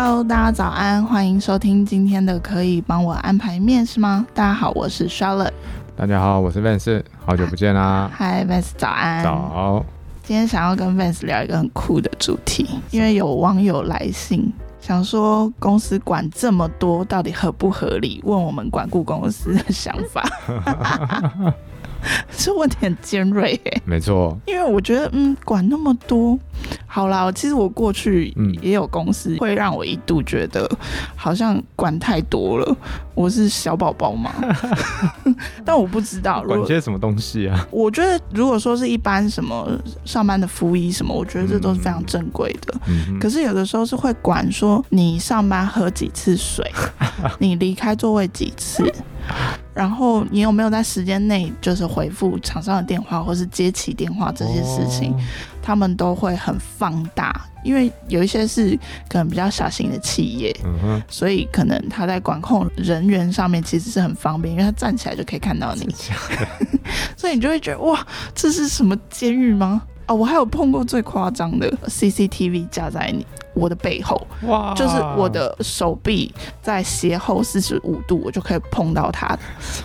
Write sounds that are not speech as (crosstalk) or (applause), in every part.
Hello，大家早安，欢迎收听今天的可以帮我安排面试吗？大家好，我是 Charlotte。大家好，我是 Vance，好久不见啦。Hi，Vance，早安。早。今天想要跟 Vance 聊一个很酷的主题，因为有网友来信，想说公司管这么多，到底合不合理？问我们管顾公司的想法。(laughs) 这问题很尖锐诶，没错，因为我觉得，嗯，管那么多，好啦，其实我过去也有公司会让我一度觉得好像管太多了，我是小宝宝嘛，(laughs) 但我不知道管些什么东西啊。我觉得如果说是一般什么上班的服仪什么，我觉得这都是非常正规的。嗯，可是有的时候是会管说你上班喝几次水，(laughs) 你离开座位几次。然后你有没有在时间内就是回复厂商的电话，或是接起电话这些事情，哦、他们都会很放大，因为有一些是可能比较小型的企业，嗯、所以可能他在管控人员上面其实是很方便，因为他站起来就可以看到你，(laughs) 所以你就会觉得哇，这是什么监狱吗？哦，我还有碰过最夸张的 CCTV 架在你我的背后，哇，就是我的手臂在斜后四十五度，我就可以碰到它，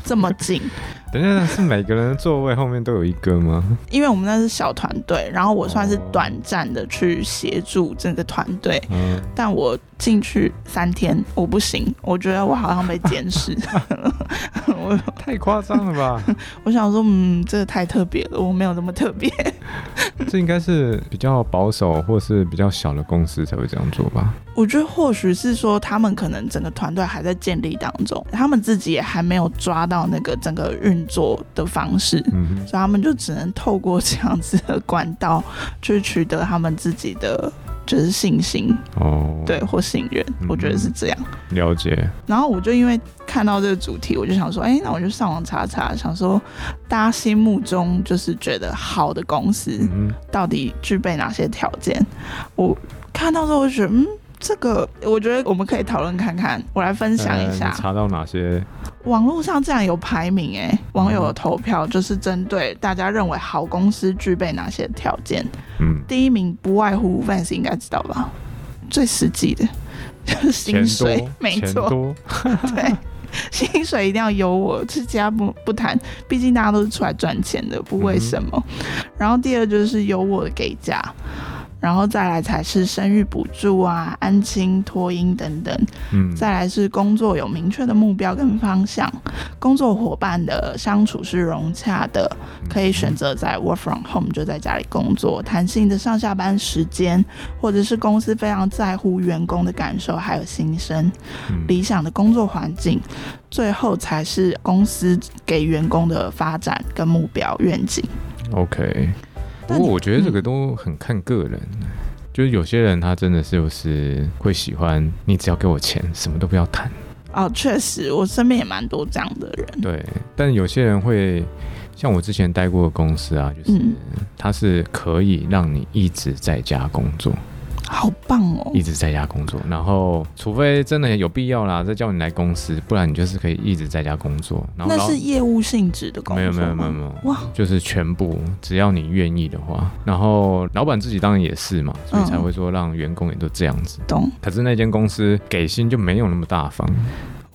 这么近。(laughs) 等一下，是每个人的座位后面都有一个吗？因为我们那是小团队，然后我算是短暂的去协助整个团队，哦、但我进去三天，我不行，我觉得我好像被监视。我 (laughs) 太夸张了吧？(laughs) 我想说，嗯，这个太特别了，我没有那么特别。这应该是比较保守或是比较小的公司才会这样做吧？我觉得或许是说，他们可能整个团队还在建立当中，他们自己也还没有抓到那个整个运作的方式，嗯、所以他们就只能透过这样子的管道去取得他们自己的。就是信心哦，对，或信任，嗯、我觉得是这样。了解。然后我就因为看到这个主题，我就想说，哎、欸，那我就上网查查，想说大家心目中就是觉得好的公司到底具备哪些条件？嗯、我看到之后，我就觉得，嗯，这个我觉得我们可以讨论看看。我来分享一下，查到哪些？网络上这样有排名哎，网友的投票就是针对大家认为好公司具备哪些条件。嗯，第一名不外乎 Vance 应该知道吧？最实际的就是薪水，(laughs) 没错，(laughs) 对，薪水一定要有我，这家不不谈，毕竟大家都是出来赚钱的，不为什么。嗯、然后第二就是有我的给价。然后再来才是生育补助啊、安亲、托婴等等，嗯，再来是工作有明确的目标跟方向，工作伙伴的相处是融洽的，可以选择在 work from home 就在家里工作，弹性的上下班时间，或者是公司非常在乎员工的感受还有心声，理想的工作环境，最后才是公司给员工的发展跟目标愿景。OK。不过我觉得这个都很看个人，嗯、就是有些人他真的是就是会喜欢你，只要给我钱，什么都不要谈。哦，确实，我身边也蛮多这样的人。对，但有些人会像我之前待过的公司啊，就是他是可以让你一直在家工作。好棒哦！一直在家工作，然后除非真的有必要啦，再叫你来公司，不然你就是可以一直在家工作。然后那是业务性质的工作？没有没有没有没有哇，就是全部只要你愿意的话，然后老板自己当然也是嘛，所以才会说让员工也都这样子。懂。可是那间公司给薪就没有那么大方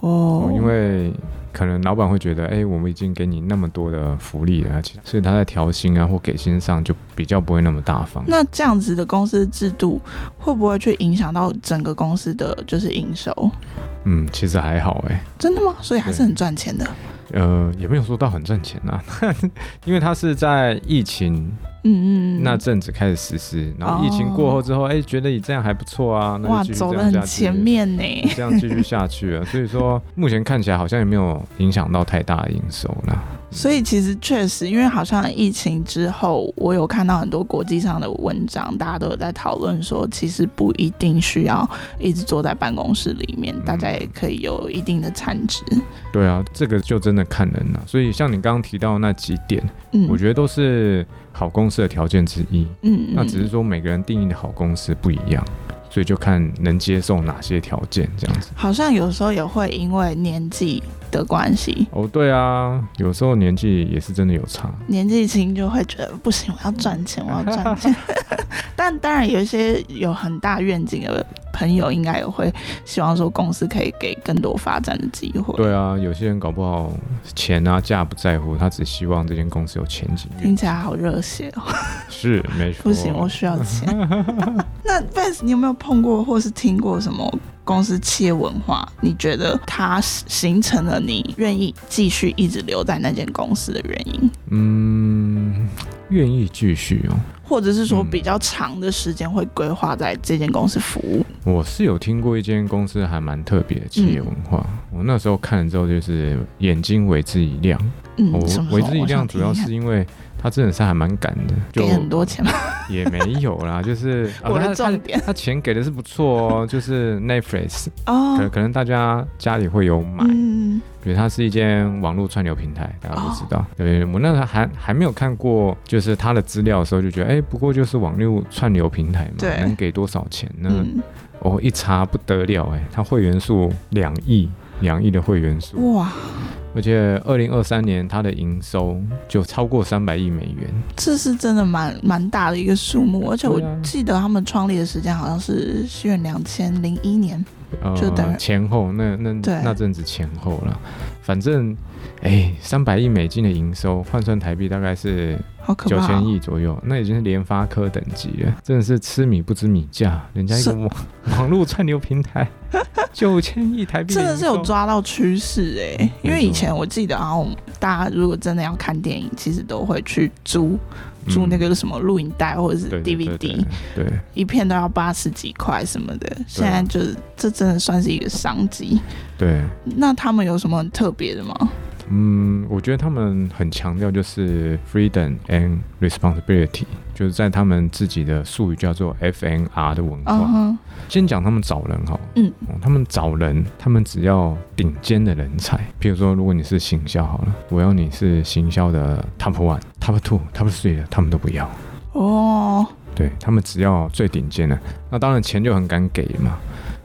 哦，因为。可能老板会觉得，哎、欸，我们已经给你那么多的福利了，所以他在调薪啊或给薪上就比较不会那么大方。那这样子的公司制度会不会去影响到整个公司的就是营收？嗯，其实还好哎、欸。真的吗？所以还是很赚钱的。呃，也没有说到很赚钱啊，(laughs) 因为他是在疫情。嗯嗯，那阵子开始实施，然后疫情过后之后，哎、觉得你这样还不错啊，那就走得很前面呢，这样继续下去了。所以说，目前看起来好像也没有影响到太大的营收啦。所以其实确实，因为好像疫情之后，我有看到很多国际上的文章，大家都有在讨论说，其实不一定需要一直坐在办公室里面，大家也可以有一定的产值。对啊，这个就真的看人了。所以像你刚刚提到的那几点，嗯，我觉得都是好公司的条件之一。嗯，那只是说每个人定义的好公司不一样。所以就看能接受哪些条件，这样子。好像有时候也会因为年纪的关系。哦，对啊，有时候年纪也是真的有差。年纪轻就会觉得不行，我要赚钱，我要赚钱。(laughs) 但当然有一些有很大愿景的朋友应该也会希望说公司可以给更多发展的机会。对啊，有些人搞不好钱啊价不在乎，他只希望这间公司有前景。听起来好热血哦。是，没错。(laughs) 不行，我需要钱。(laughs) 那 Vance，你有没有碰过或是听过什么公司企业文化？你觉得它形成了你愿意继续一直留在那间公司的原因？嗯，愿意继续哦。或者是说比较长的时间会规划在这间公司服务。嗯，我是有听过一间公司还蛮特别的企业文化，嗯，我那时候看了之后就是眼睛为之一亮。嗯，我为之一亮主要是因为。他真的是还蛮赶的，就给很多钱吗？(laughs) 也没有啦，就是 (laughs) 我的重点，他，他钱给的是不错哦，(laughs) 就是 Netflix 哦，可可能大家家里会有买，嗯，比如它是一间网络串流平台，大家都知道。哦、对，我那时候还还没有看过，就是他的资料的时候就觉得，哎、欸，不过就是网络串流平台嘛，能给多少钱呢？嗯、哦，一查不得了，哎，它会员数两亿，两亿的会员数，哇。而且二零二三年它的营收就超过三百亿美元，这是真的蛮蛮大的一个数目。而且我记得他们创立的时间好像是西元两千零一年，就等前后那那那阵子前后了。反正哎，三百亿美金的营收换算台币大概是九千亿左右，那已经是联发科等级了，真的是吃米不知米价。人家一个网 (laughs) 网络串流平台。(laughs) 九千亿台币，真的是有抓到趋势哎！因为以前我记得，然后大家如果真的要看电影，其实都会去租租那个什么录影带或者是 DVD，对，一片都要八十几块什么的。现在就是这真的算是一个商机。对，那他们有什么很特别的吗？嗯，我觉得他们很强调就是 freedom and responsibility，就是在他们自己的术语叫做 FNR 的文化。Uh huh. 先讲他们找人哈，嗯，他们找人，他们只要顶尖的人才。譬如说，如果你是行销好了，我要你是行销的 top one、top two、top three 的，他们都不要。哦，对，他们只要最顶尖的，那当然钱就很敢给嘛。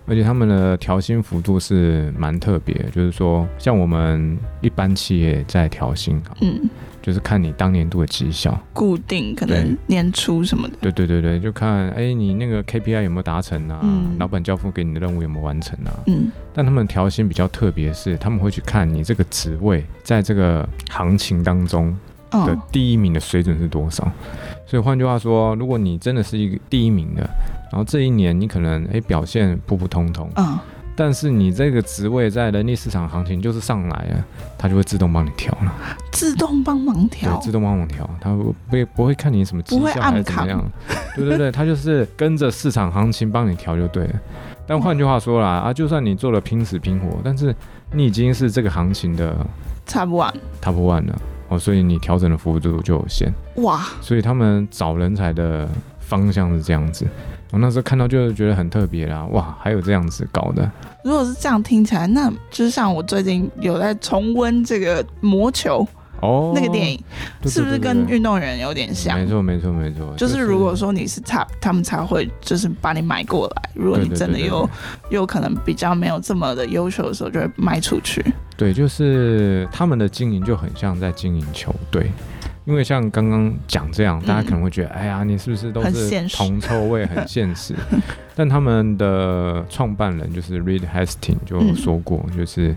而且他们的调薪幅度是蛮特别，就是说，像我们一般企业在调薪，嗯，就是看你当年度的绩效，固定可能年初什么的，对对对对，就看哎、欸、你那个 KPI 有没有达成啊，嗯、老板交付给你的任务有没有完成啊，嗯，但他们调薪比较特别，是他们会去看你这个职位在这个行情当中的第一名的水准是多少，哦、所以换句话说，如果你真的是一个第一名的。然后这一年你可能哎表现普普通通，嗯，但是你这个职位在人力市场行情就是上来了，它就会自动帮你调了，自动帮忙调，对，自动帮忙调，它不不不会看你什么绩效还是怎么样，对对对，它就是跟着市场行情帮你调就对了。但换句话说啦，啊，就算你做了拼死拼活，但是你已经是这个行情的 top one，top one 了哦，所以你调整的幅度就有限哇。所以他们找人才的方向是这样子。我那时候看到就是觉得很特别啦，哇，还有这样子搞的。如果是这样听起来，那就是像我最近有在重温这个魔球哦，那个电影，是不是跟运动员有点像？没错，没错，没错。就是如果说你是 top，他们才会就是把你买过来。如果你真的有有可能比较没有这么的优秀的时候，就会卖出去。对，就是他们的经营就很像在经营球队。因为像刚刚讲这样，大家可能会觉得，嗯、哎呀，你是不是都是铜臭味，很现实？(laughs) 但他们的创办人就是 Reed Hastings 就说过，嗯、就是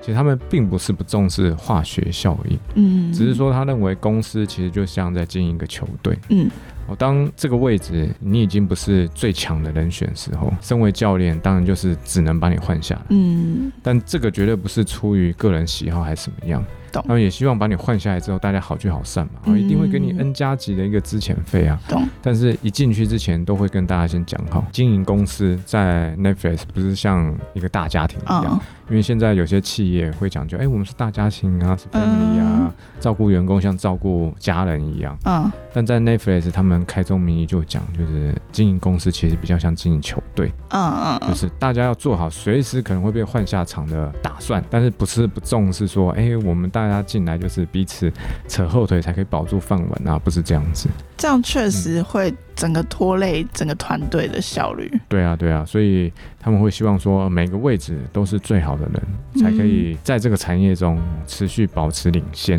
其实他们并不是不重视化学效应，嗯，只是说他认为公司其实就像在经营一个球队，嗯。当这个位置你已经不是最强的人选的时候，身为教练当然就是只能把你换下来。嗯，但这个绝对不是出于个人喜好还是怎么样。懂。然后也希望把你换下来之后，大家好聚好散嘛。我、嗯、一定会给你 N 加级的一个资遣费啊。懂。但是一进去之前都会跟大家先讲好，经营公司在 Netflix 不是像一个大家庭一样。哦因为现在有些企业会讲究，哎，我们是大家庭啊，是 family 啊，嗯、照顾员工像照顾家人一样。嗯。但在 Netflix 他们开宗明义就讲，就是经营公司其实比较像经营球队。嗯嗯。就是大家要做好随时可能会被换下场的打算，但是不是不重视说，哎，我们大家进来就是彼此扯后腿才可以保住饭碗啊，不是这样子。这样确实会整个拖累整个团队的效率。对啊，对啊，所以他们会希望说每个位置都是最好的人，才可以在这个产业中持续保持领先。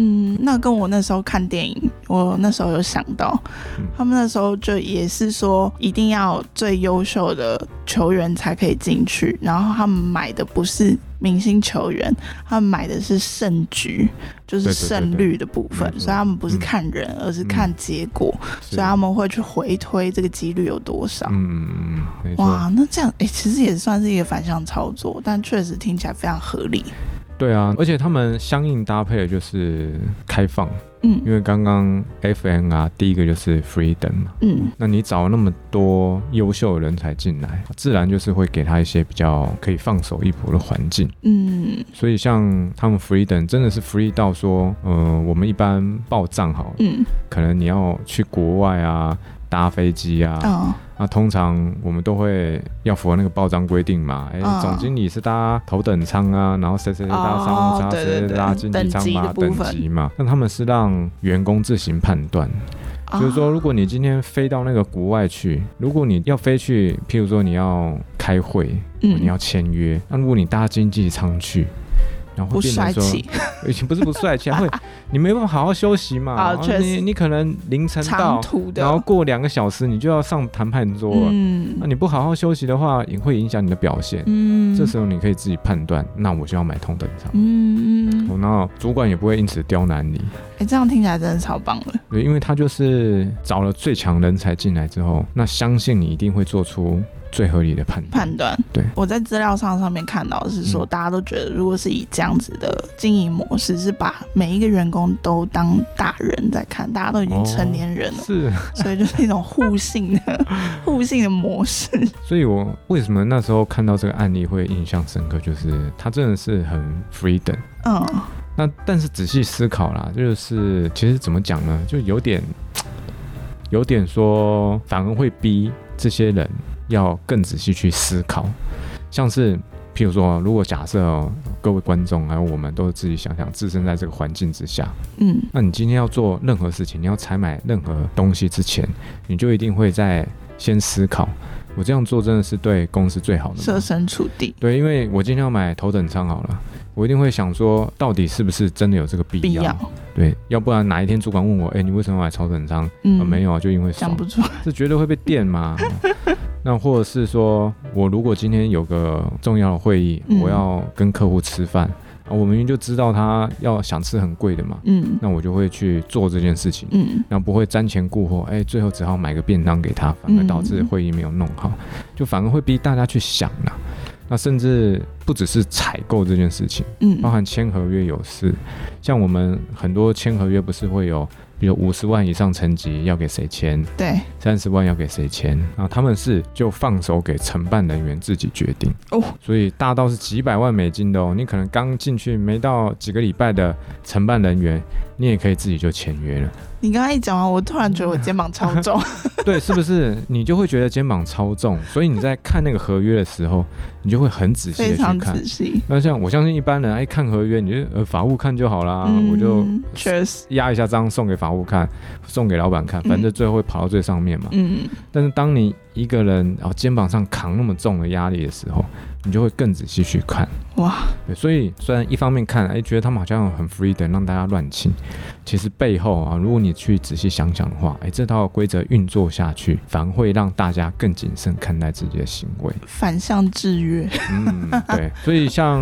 嗯，那跟我那时候看电影，我那时候有想到，他们那时候就也是说一定要最优秀的球员才可以进去，然后他们买的不是。明星球员，他们买的是胜局，就是胜率的部分，所以他们不是看人，嗯、而是看结果，嗯、所以他们会去回推这个几率有多少。嗯，哇，那这样，哎、欸，其实也算是一个反向操作，但确实听起来非常合理。对啊，而且他们相应搭配的就是开放。嗯，因为刚刚 FNR 啊，第一个就是 freedom 嘛，嗯，那你找了那么多优秀的人才进来，自然就是会给他一些比较可以放手一搏的环境，嗯，所以像他们 freedom 真的是 free 到说，呃，我们一般报账好，嗯，可能你要去国外啊。搭飞机啊，哦、那通常我们都会要符合那个报章规定嘛。哎、欸，总经理是搭头等舱啊，然后谁谁谁搭商务舱，谁谁搭经济舱嘛，等级嘛。那他们是让员工自行判断，哦、就是说，如果你今天飞到那个国外去，如果你要飞去，譬如说你要开会，嗯、你要签约，那如果你搭经济舱去。然后会变成说，不帅气，以前不是不帅气，会 (laughs) 你没办法好好休息嘛。啊，确实，你你可能凌晨到，然后过两个小时你就要上谈判桌了。嗯，那你不好好休息的话，也会影响你的表现。嗯，这时候你可以自己判断，那我就要买同等舱。嗯嗯，然后主管也不会因此刁难你。哎，这样听起来真的超棒的。对，因为他就是找了最强人才进来之后，那相信你一定会做出。最合理的判判断，对，我在资料上上面看到是说，大家都觉得，如果是以这样子的经营模式，是把每一个员工都当大人在看，大家都已经成年人了，是，所以就是一种互信的 (laughs) 互信的模式。所以我为什么那时候看到这个案例会印象深刻，就是他真的是很 freedom。嗯，那但是仔细思考啦，就是其实怎么讲呢，就有点有点说，反而会逼这些人。要更仔细去思考，像是譬如说，如果假设哦，各位观众还有我们都自己想想，置身在这个环境之下，嗯，那你今天要做任何事情，你要采买任何东西之前，你就一定会在先思考，我这样做真的是对公司最好的吗？设身处地，对，因为我今天要买头等舱好了，我一定会想说，到底是不是真的有这个必要？必要对，要不然哪一天主管问我，哎，你为什么买头等舱？嗯，没有啊，就因为想不出来，这绝对会被电嘛。(laughs) 那或者是说，我如果今天有个重要的会议，嗯、我要跟客户吃饭，啊，我明明就知道他要想吃很贵的嘛，嗯，那我就会去做这件事情，嗯，然后不会瞻前顾后，哎、欸，最后只好买个便当给他，反而导致会议没有弄好，嗯、就反而会逼大家去想呐，那甚至不只是采购这件事情，嗯，包含签合约有事，像我们很多签合约不是会有。比如五十万以上层级要给谁签？对，三十万要给谁签？然后他们是就放手给承办人员自己决定哦。所以大到是几百万美金的哦，你可能刚进去没到几个礼拜的承办人员，你也可以自己就签约了。你刚刚一讲完，我突然觉得我肩膀超重。(laughs) 对，是不是？你就会觉得肩膀超重，所以你在看那个合约的时候，你就会很仔细的去看。那像我相信一般人，哎，看合约，你就呃法务看就好啦，嗯、我就确实压一下章送给法务看，送给老板看，反正最后会跑到最上面嘛。嗯。但是当你一个人然后肩膀上扛那么重的压力的时候，你就会更仔细去看。哇，对，所以虽然一方面看，哎，觉得他们好像很 free 的让大家乱亲，其实背后啊，如果你去仔细想想的话，哎，这套规则运作下去，反而会让大家更谨慎看待自己的行为，反向制约。嗯，对，所以像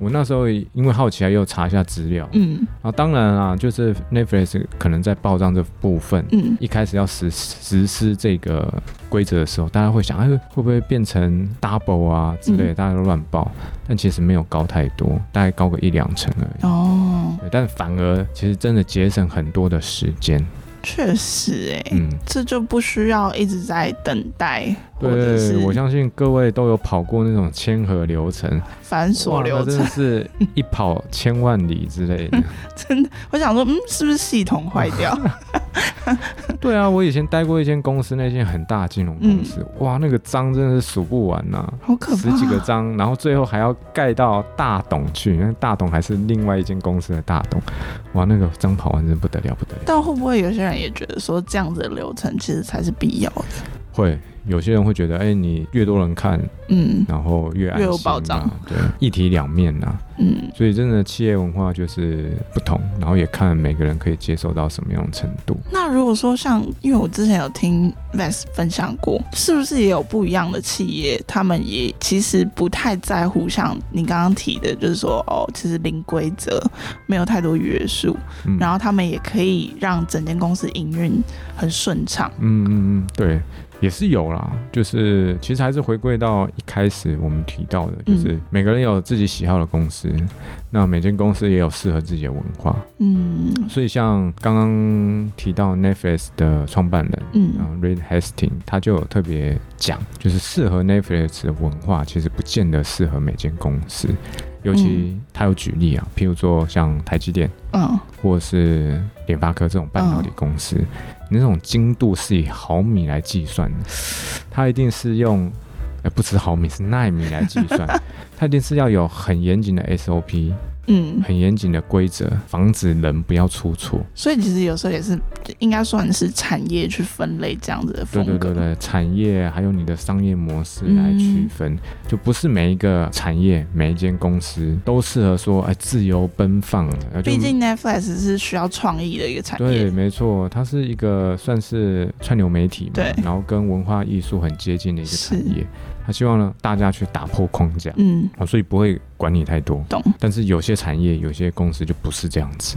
我那时候因为好奇，又查一下资料，嗯，然后当然啊，就是 Netflix 可能在报账这部分，嗯，一开始要实实施这个规则的时候，大家会想，哎，会不会变成 double 啊之类的，大家都乱报，但其实。没有高太多，大概高个一两成而已。哦，但反而其实真的节省很多的时间。确实，哎，嗯，这就不需要一直在等待。对，我相信各位都有跑过那种签合流程，繁琐流程，真的是一跑千万里之类的。(laughs) 真的，我想说，嗯，是不是系统坏掉？(laughs) 对啊，我以前待过一间公司，那间很大金融公司，嗯、哇，那个章真的是数不完呐、啊，好可怕，十几个章，然后最后还要盖到大董去，因为大董还是另外一间公司的大董，哇，那个章跑完真不得了，不得了。但会不会有些人也觉得说这样子的流程其实才是必要的？会。有些人会觉得，哎、欸，你越多人看，嗯，然后越越有保障，对，一体两面呐、啊，嗯，所以真的企业文化就是不同，然后也看每个人可以接受到什么样的程度。那如果说像，因为我之前有听 Vance 分享过，是不是也有不一样的企业，他们也其实不太在乎像你刚刚提的，就是说，哦，其实零规则，没有太多约束，嗯、然后他们也可以让整间公司营运很顺畅。嗯嗯嗯，对。也是有啦，就是其实还是回归到一开始我们提到的，就是每个人有自己喜好的公司，嗯、那每间公司也有适合自己的文化，嗯，所以像刚刚提到 Netflix 的创办人，嗯，Reed Hastings，他就有特别讲，就是适合 Netflix 的文化，其实不见得适合每间公司。尤其他有举例啊，譬如说像台积电，嗯，或者是联发科这种半导体公司，那种精度是以毫米来计算的，它一定是用，呃，不止毫米，是纳米来计算，(laughs) 它一定是要有很严谨的 SOP。嗯，很严谨的规则，防止人不要出错。所以其实有时候也是应该算是产业去分类这样子的风格。对对对对，产业还有你的商业模式来区分，嗯、就不是每一个产业、每一间公司都适合说哎自由奔放。毕竟 Netflix 是需要创意的一个产业。对，没错，它是一个算是串流媒体嘛，对，然后跟文化艺术很接近的一个产业。他希望呢，大家去打破框架，嗯，所以不会管你太多，懂。但是有些产业、有些公司就不是这样子。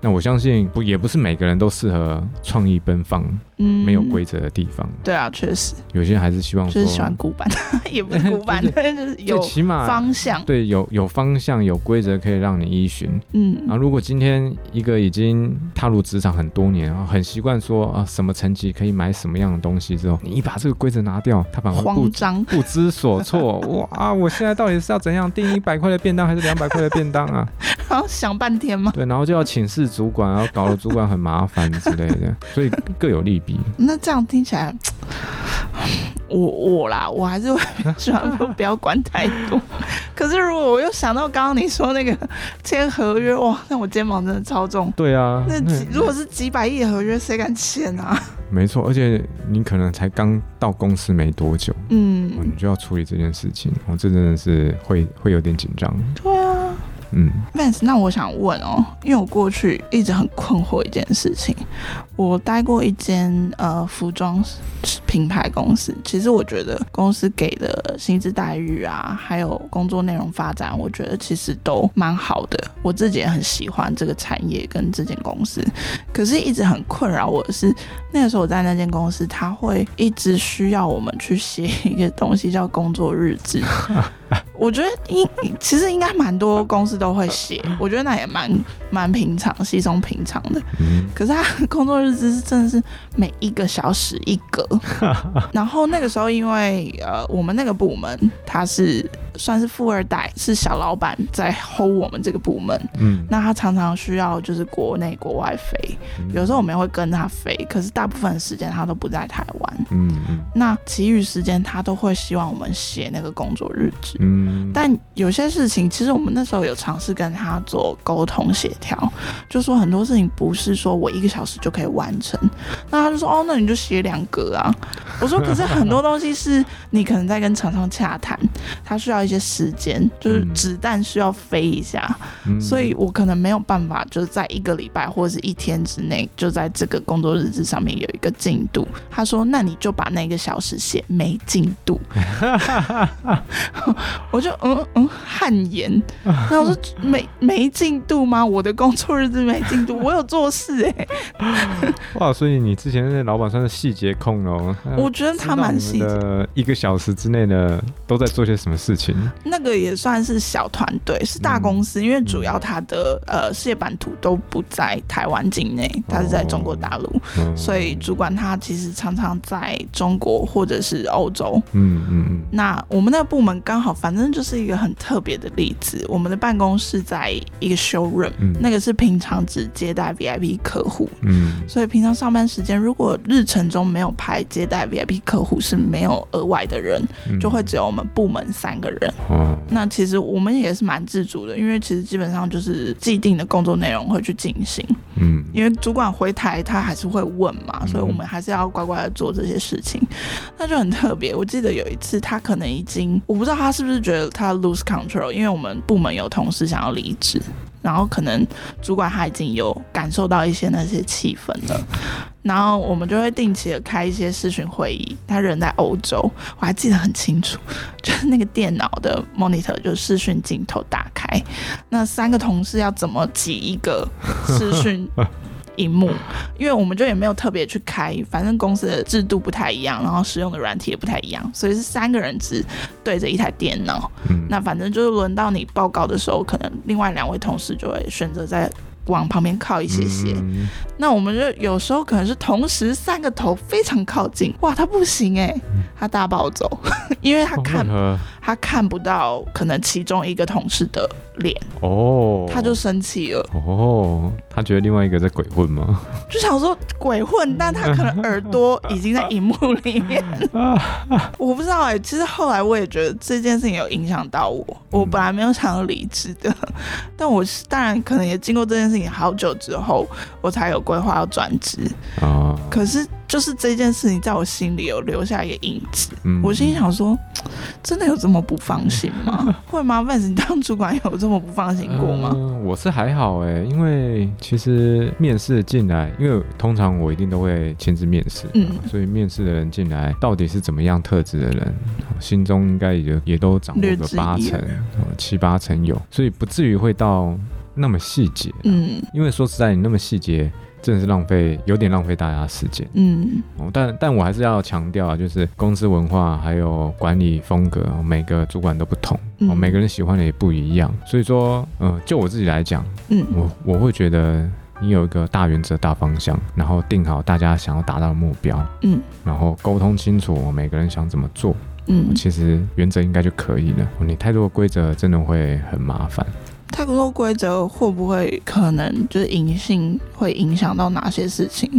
那我相信不也不是每个人都适合创意奔放、嗯、没有规则的地方。对啊，确实。有些人还是希望说就是喜欢古板，(laughs) 也不是古板，(laughs) 就是有起码方向。对，有有方向、有规则可以让你依循。嗯。啊，如果今天一个已经踏入职场很多年，啊很习惯说啊什么层级可以买什么样的东西之后，你一把这个规则拿掉，他反而慌张不知所措。(laughs) 哇，我现在到底是要怎样订一百块的便当，还是两百块的便当啊？然后想半天吗？对，然后就要请示。主管，然后搞得主管很麻烦之类的，所以各有利弊。那这样听起来，(sighs) 我我啦，我还是会 (laughs) 喜欢不要管太多。(laughs) 可是如果我又想到刚刚你说那个签合约，哇，那我肩膀真的超重。对啊，那如果是几百亿的合约，谁敢签啊？没错，而且你可能才刚到公司没多久，嗯，你就要处理这件事情，我这真的是会会有点紧张。对啊。嗯，Vance，那我想问哦，因为我过去一直很困惑一件事情，我待过一间呃服装品牌公司，其实我觉得公司给的薪资待遇啊，还有工作内容发展，我觉得其实都蛮好的，我自己也很喜欢这个产业跟这间公司，可是一直很困扰我的是，那个时候我在那间公司，他会一直需要我们去写一个东西叫工作日志。(laughs) (laughs) 我觉得应其实应该蛮多公司都会写，(laughs) 我觉得那也蛮蛮平常、稀松平常的。可是他工作日志是真的是每一个小时一格，(laughs) 然后那个时候因为呃我们那个部门他是。算是富二代，是小老板在 hold 我们这个部门。嗯，那他常常需要就是国内国外飞，嗯、有时候我们也会跟他飞，可是大部分时间他都不在台湾。嗯嗯，那其余时间他都会希望我们写那个工作日志。嗯，但有些事情其实我们那时候有尝试跟他做沟通协调，就说很多事情不是说我一个小时就可以完成。那他就说哦，那你就写两格啊。我说可是很多东西是你可能在跟厂商洽谈，他需要。一些时间就是子弹需要飞一下，嗯、所以我可能没有办法，就是在一个礼拜或者是一天之内，就在这个工作日志上面有一个进度。他说：“那你就把那个小时写没进度。(laughs) ”我就嗯嗯汗颜。那我说 (laughs) 没没进度吗？我的工作日志没进度，我有做事哎、欸。(laughs) 哇，所以你之前那老板算是细节控哦。我我觉得他蛮细的。一个小时之内呢，都在做些什么事情？那个也算是小团队，是大公司，嗯、因为主要它的呃事业版图都不在台湾境内，它是在中国大陆，哦、所以主管他其实常常在中国或者是欧洲。嗯嗯嗯。那我们那个部门刚好，反正就是一个很特别的例子。我们的办公室在一个 showroom，、嗯、那个是平常只接待 VIP 客户。嗯。所以平常上班时间，如果日程中没有排接待 VIP 客户，是没有额外的人，就会只有我们部门三个人。嗯。那其实我们也是蛮自主的，因为其实基本上就是既定的工作内容会去进行。嗯。因为主管回台，他还是会问嘛，所以我们还是要乖乖的做这些事情。那就很特别。我记得有一次，他可能已经，我不知道他是不是觉得他 lose control，因为我们部门有同事想要离职。然后可能主管他已经有感受到一些那些气氛了，然后我们就会定期的开一些视讯会议。他人在欧洲，我还记得很清楚，(laughs) 就是那个电脑的 monitor 就视讯镜头打开，那三个同事要怎么挤一个视讯。萤幕，因为我们就也没有特别去开，反正公司的制度不太一样，然后使用的软体也不太一样，所以是三个人只对着一台电脑。嗯，那反正就是轮到你报告的时候，可能另外两位同事就会选择在往旁边靠一些些。嗯，那我们就有时候可能是同时三个头非常靠近，哇，他不行哎，他大暴走，(laughs) 因为他看他看不到可能其中一个同事的脸哦，他就生气了哦。他觉得另外一个在鬼混吗？就想说鬼混，但他可能耳朵已经在荧幕里面。(laughs) 我不知道哎、欸，其实后来我也觉得这件事情有影响到我。我本来没有想要离职的，但我是当然可能也经过这件事情好久之后，我才有规划要转职啊。可是。就是这件事情在我心里有留下一个印记，嗯、我心里想说，真的有这么不放心吗？(laughs) 会吗？Vance，你当主管有这么不放心过吗？呃、我是还好哎，因为其实面试进来，因为通常我一定都会亲自面试，嗯，所以面试的人进来到底是怎么样特质的人，心中应该也也都掌握个八成、七八成有，所以不至于会到那么细节，嗯，因为说实在，你那么细节。真的是浪费，有点浪费大家时间。嗯，但但我还是要强调啊，就是公司文化还有管理风格，每个主管都不同，嗯，每个人喜欢的也不一样。所以说，呃，就我自己来讲，嗯，我我会觉得你有一个大原则、大方向，然后定好大家想要达到的目标，嗯，然后沟通清楚每个人想怎么做，嗯，其实原则应该就可以了。你太多的规则真的会很麻烦。太多规则会不会可能就是隐性会影响到哪些事情？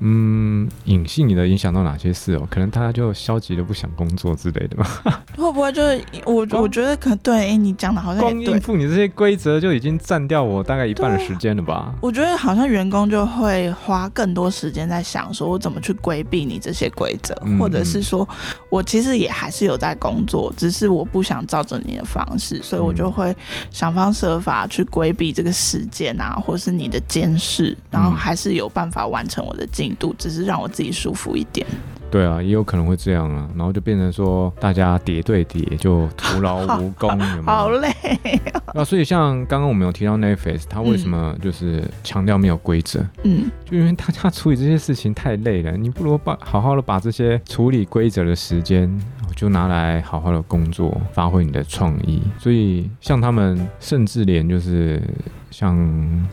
嗯，隐性你的影响到哪些事哦？可能他就消极的不想工作之类的吧？(laughs) 会不会就是我？我觉得可能对，哎，你讲的好像光应付你这些规则就已经占掉我大概一半的时间了吧？(laughs) 我觉得好像员工就会花更多时间在想说，我怎么去规避你这些规则，嗯、或者是说我其实也还是有在工作，只是我不想照着你的方式，所以我就会想方设法去规避这个时间啊，或是你的监视，然后还是有办法完成我的进度，只是让我自己舒服一点。对啊，也有可能会这样啊，然后就变成说大家叠对叠，就徒劳无功，有没有？(laughs) 好累啊！所以像刚刚我们有提到 Netflix，他为什么就是强调没有规则？嗯，就因为大家处理这些事情太累了，你不如把好好的把这些处理规则的时间。就拿来好好的工作，发挥你的创意。所以像他们，甚至连就是像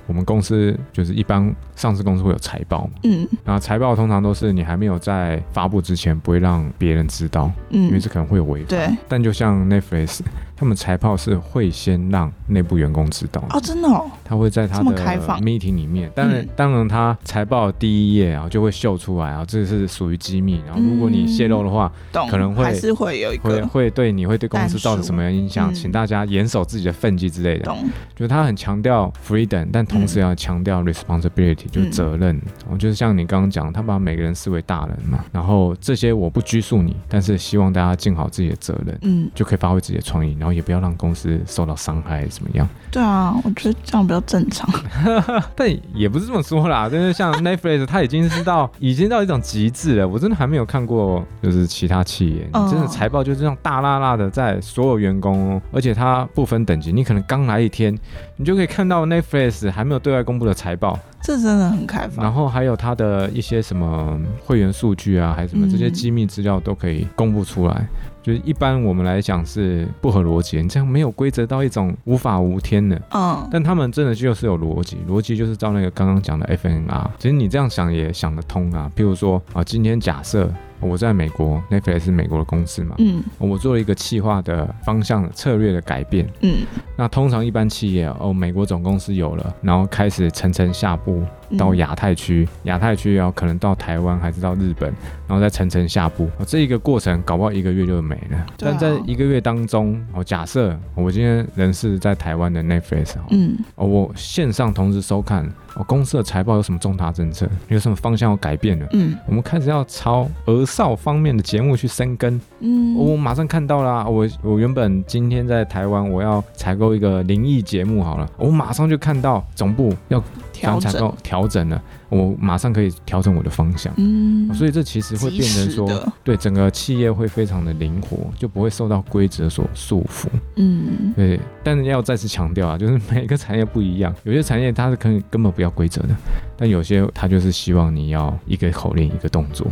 我们公司，就是一般上市公司会有财报嘛，嗯，然后财报通常都是你还没有在发布之前，不会让别人知道，嗯，因为这可能会有违法。对。但就像 Netflix。他们财报是会先让内部员工知道哦，真的哦，他会在他的 meeting 里面，当然，当然，他财报第一页啊就会秀出来啊，这是属于机密。然后，如果你泄露的话，可能会还是会有一个会会对你会对公司造成什么样影响，请大家严守自己的分际之类的。懂，就是他很强调 freedom，但同时要强调 responsibility，就是责任。就是像你刚刚讲，他把每个人视为大人嘛，然后这些我不拘束你，但是希望大家尽好自己的责任，嗯，就可以发挥自己的创意。然后也不要让公司受到伤害，怎么样？对啊，我觉得这样比较正常。(laughs) 但也不是这么说啦，就是像 Netflix，它已经是到已经到一种极致了。我真的还没有看过，就是其他企业，你真的财报就是这样大辣辣的在所有员工，而且它不分等级，你可能刚来一天，你就可以看到 Netflix 还没有对外公布的财报，这真的很开放。然后还有他的一些什么会员数据啊，还是什么这些机密资料都可以公布出来。嗯、就是一般我们来讲是不合逻辑，你这样没有规则到一种无法无天的。嗯，但他们真的就是有逻辑，逻辑就是照那个刚刚讲的 FNR。其实你这样想也想得通啊。譬如说啊，今天假设。我在美国，Netflix 是美国的公司嘛，嗯，我做了一个企划的方向策略的改变，嗯，那通常一般企业哦，美国总公司有了，然后开始层层下布到亚太区，亚太区要可能到台湾还是到日本，然后再层层下布，这一个过程搞不好一个月就没了。但在一个月当中，我假设我今天人是在台湾的 Netflix，嗯，我线上同时收看。哦，公司的财报有什么重大政策？有什么方向要改变了？嗯，我们开始要朝儿少方面的节目去深耕。嗯，我马上看到啦，我我原本今天在台湾，我要采购一个灵异节目，好了，我马上就看到总部要调采购调整了。我马上可以调整我的方向，嗯，所以这其实会变成说，对整个企业会非常的灵活，就不会受到规则所束缚，嗯，对。但是要再次强调啊，(laughs) 就是每个产业不一样，有些产业它是可以根本不要规则的，但有些它就是希望你要一个口令一个动作。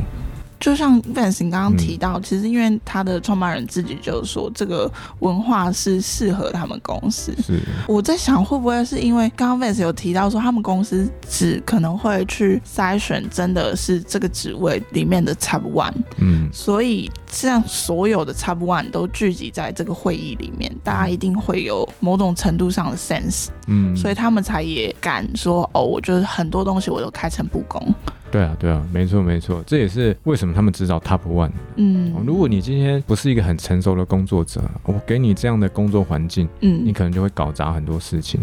就像 Vance 你刚刚提到，嗯、其实因为他的创办人自己就是说，这个文化是适合他们公司。是，我在想会不会是因为刚刚 Vance 有提到说，他们公司只可能会去筛选真的是这个职位里面的 Top One。嗯，所以这样所有的 Top One 都聚集在这个会议里面，大家一定会有某种程度上的 sense。嗯，所以他们才也敢说，哦，我就是很多东西我都开诚布公。对啊，对啊，没错，没错，这也是为什么他们只找 Top One。嗯，如果你今天不是一个很成熟的工作者，我给你这样的工作环境，嗯，你可能就会搞砸很多事情。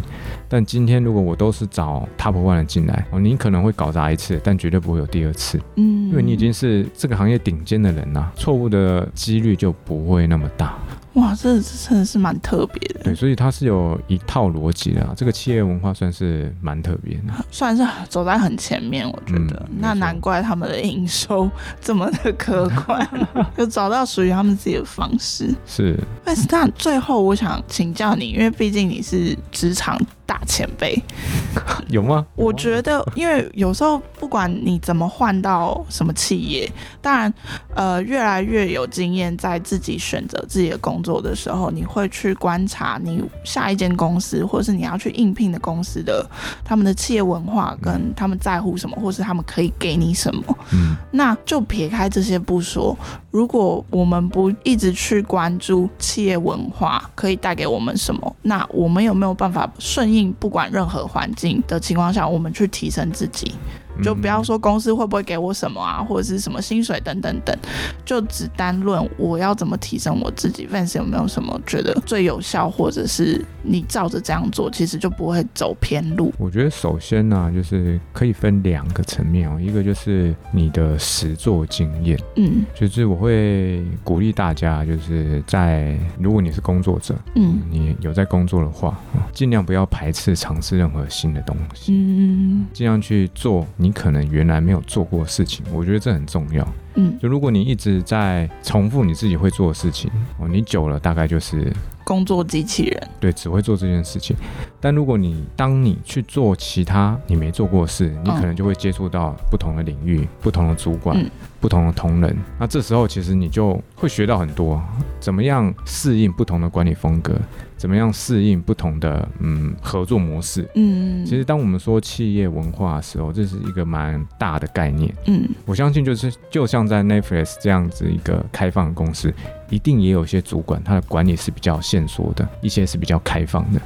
但今天如果我都是找 Top One 的进来，哦，你可能会搞砸一次，但绝对不会有第二次。嗯，因为你已经是这个行业顶尖的人了，错误的几率就不会那么大。哇，这真的是蛮特别的。对，所以它是有一套逻辑的啊。这个企业文化算是蛮特别的，(laughs) 算是走在很前面，我觉得。嗯，那难怪他们的营收 (laughs) 这么的可观，(laughs) 就找到属于他们自己的方式。是。但是，但最后我想请教你，因为毕竟你是职场。大前辈 (laughs) 有吗？我觉得，因为有时候不管你怎么换到什么企业，当然，呃，越来越有经验，在自己选择自己的工作的时候，你会去观察你下一间公司，或者是你要去应聘的公司的他们的企业文化，跟他们在乎什么，或是他们可以给你什么。嗯，那就撇开这些不说，如果我们不一直去关注企业文化可以带给我们什么，那我们有没有办法顺应？不管任何环境的情况下，我们去提升自己。就不要说公司会不会给我什么啊，或者是什么薪水等等等，就只单论我要怎么提升我自己。Vance 有没有什么觉得最有效，或者是你照着这样做，其实就不会走偏路？我觉得首先呢、啊，就是可以分两个层面哦，一个就是你的实作经验，嗯，就是我会鼓励大家，就是在如果你是工作者，嗯，你有在工作的话，尽量不要排斥尝试任何新的东西，嗯，尽量去做。你可能原来没有做过的事情，我觉得这很重要。嗯，就如果你一直在重复你自己会做的事情，哦，你久了大概就是工作机器人。对，只会做这件事情。但如果你当你去做其他你没做过的事，你可能就会接触到不同的领域、不同的主管、不同的同仁。那这时候其实你就会学到很多，怎么样适应不同的管理风格。怎么样适应不同的嗯合作模式？嗯，其实当我们说企业文化的时候，这是一个蛮大的概念。嗯，我相信就是就像在 Netflix 这样子一个开放的公司，一定也有些主管他的管理是比较线索的，一些是比较开放的。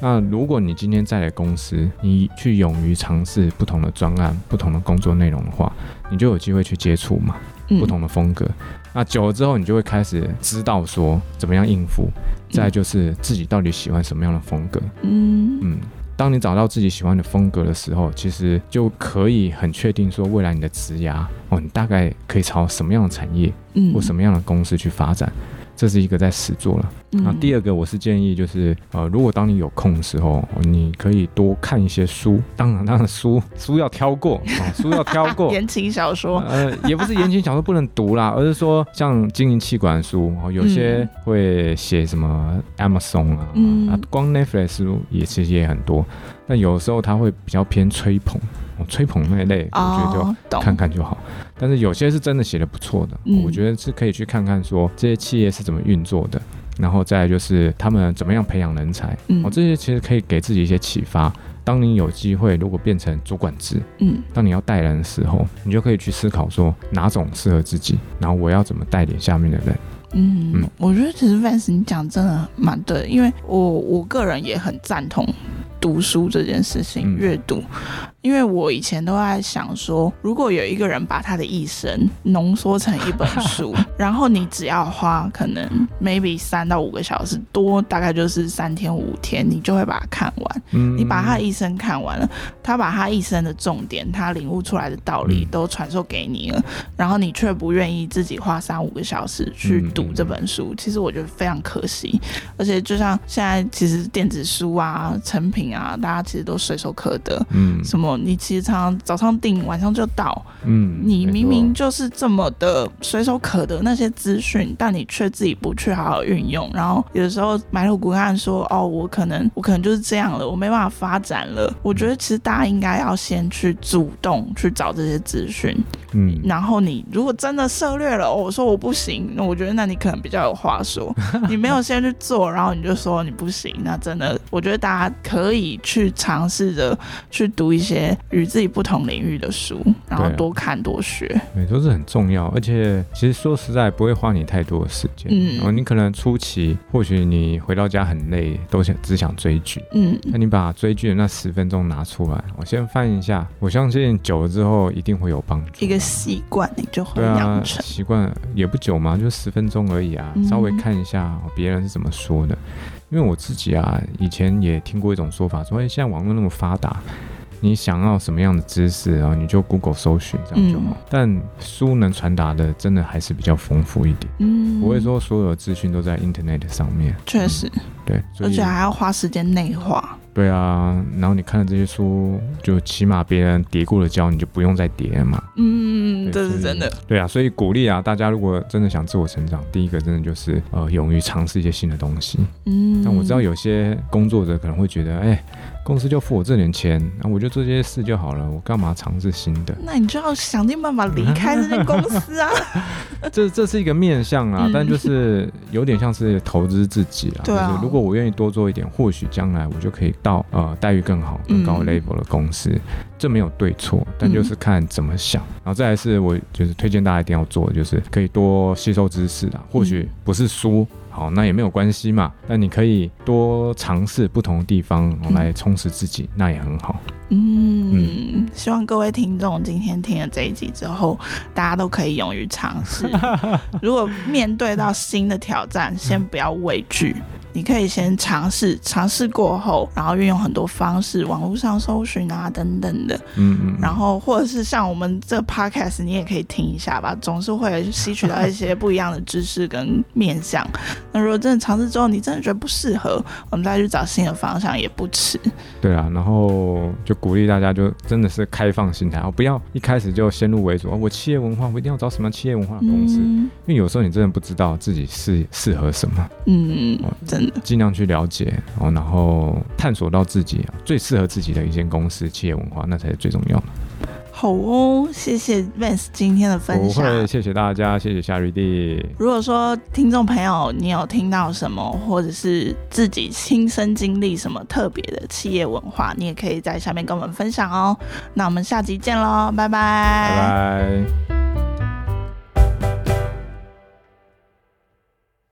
那如果你今天在的公司，你去勇于尝试不同的专案、不同的工作内容的话，你就有机会去接触嘛，不同的风格。那久了之后，你就会开始知道说怎么样应付。再就是自己到底喜欢什么样的风格。嗯嗯，当你找到自己喜欢的风格的时候，其实就可以很确定说未来你的职涯哦，你大概可以朝什么样的产业，或什么样的公司去发展。这是一个在实作了。那第二个，我是建议就是，呃，如果当你有空的时候，你可以多看一些书。当然，当然书 (laughs) 书要挑过，哦、书要挑过。(laughs) 言情小说，呃，也不是言情小说不能读啦，而是说像经营气管书，哦，有些会写什么 Amazon 啊，嗯、啊，光 Netflix 书也其实也很多。但有时候它会比较偏吹捧，哦、吹捧那一类，哦、我觉得就看看就好。但是有些是真的写的不错的，嗯、我觉得是可以去看看说这些企业是怎么运作的。然后再来就是他们怎么样培养人才，嗯，哦，这些其实可以给自己一些启发。当你有机会，如果变成主管制，嗯，当你要带人的时候，你就可以去思考说哪种适合自己，然后我要怎么带领下面的人。嗯，嗯，我觉得其实 Vance 你讲真的蛮对，因为我我个人也很赞同读书这件事情，嗯、阅读。因为我以前都在想说，如果有一个人把他的一生浓缩成一本书，(laughs) 然后你只要花可能 maybe 三到五个小时，多大概就是三天五天，你就会把它看完。嗯，你把他一生看完了，他把他一生的重点，他领悟出来的道理都传授给你了，然后你却不愿意自己花三五个小时去读这本书，其实我觉得非常可惜。而且就像现在，其实电子书啊、成品啊，大家其实都随手可得。嗯，什么？你其实常常早上订，晚上就到。嗯，你明明就是这么的随手可得那些资讯，但你却自己不去好好运用。然后有的时候埋头苦干，说哦，我可能我可能就是这样了，我没办法发展了。我觉得其实大家应该要先去主动去找这些资讯。嗯，然后你如果真的涉略了，哦，我说我不行，那我觉得那你可能比较有话说。(laughs) 你没有先去做，然后你就说你不行，那真的我觉得大家可以去尝试着去读一些。与自己不同领域的书，然后多看多学，对，都是很重要。而且其实说实在，不会花你太多的时间。嗯，你可能初期，或许你回到家很累，都想只想追剧。嗯，那你把追剧的那十分钟拿出来，我先翻一下，我相信久了之后一定会有帮助。一个习惯，你就会养成。习惯也不久嘛，就十分钟而已啊，稍微看一下别人是怎么说的。因为我自己啊，以前也听过一种说法，说现在网络那么发达。你想要什么样的知识，然后你就 Google 搜寻这样就好。嗯、但书能传达的，真的还是比较丰富一点。嗯，不会说所有的资讯都在 Internet 上面。确实，嗯、对，而且还要花时间内化。对啊，然后你看了这些书，就起码别人叠过的胶，你就不用再叠了嘛。嗯，这是真的。对啊，所以鼓励啊，大家如果真的想自我成长，第一个真的就是呃，勇于尝试一些新的东西。嗯，但我知道有些工作者可能会觉得，哎。公司就付我这点钱，那我就做这些事就好了，我干嘛尝试新的？那你就要想尽办法离开这间公司啊！(laughs) 这这是一个面向啊，嗯、但就是有点像是投资自己啊。对啊。就是如果我愿意多做一点，或许将来我就可以到呃待遇更好、更高 level 的公司。嗯、这没有对错，但就是看怎么想。嗯、然后再来是我就是推荐大家一定要做的，就是可以多吸收知识啊。或许不是书。好，那也没有关系嘛。那你可以多尝试不同的地方来充实自己，嗯、那也很好。嗯，嗯，希望各位听众今天听了这一集之后，大家都可以勇于尝试。(laughs) 如果面对到新的挑战，先不要畏惧。你可以先尝试，尝试过后，然后运用很多方式，网络上搜寻啊等等的，嗯嗯，然后或者是像我们这个 podcast，你也可以听一下吧，总是会吸取到一些不一样的知识跟面向。(laughs) 那如果真的尝试之后，你真的觉得不适合，我们再去找新的方向也不迟。对啊，然后就鼓励大家，就真的是开放心态，哦，不要一开始就先入为主，哦，我企业文化，我一定要找什么企业文化的公司，嗯、因为有时候你真的不知道自己适适合什么，嗯，真。尽量去了解哦，然后探索到自己最适合自己的一间公司企业文化，那才是最重要的。好哦，谢谢 Vance 今天的分享。不会，谢谢大家，谢谢夏瑞蒂。如果说听众朋友你有听到什么，或者是自己亲身经历什么特别的企业文化，你也可以在下面跟我们分享哦。那我们下集见喽，拜拜。拜拜。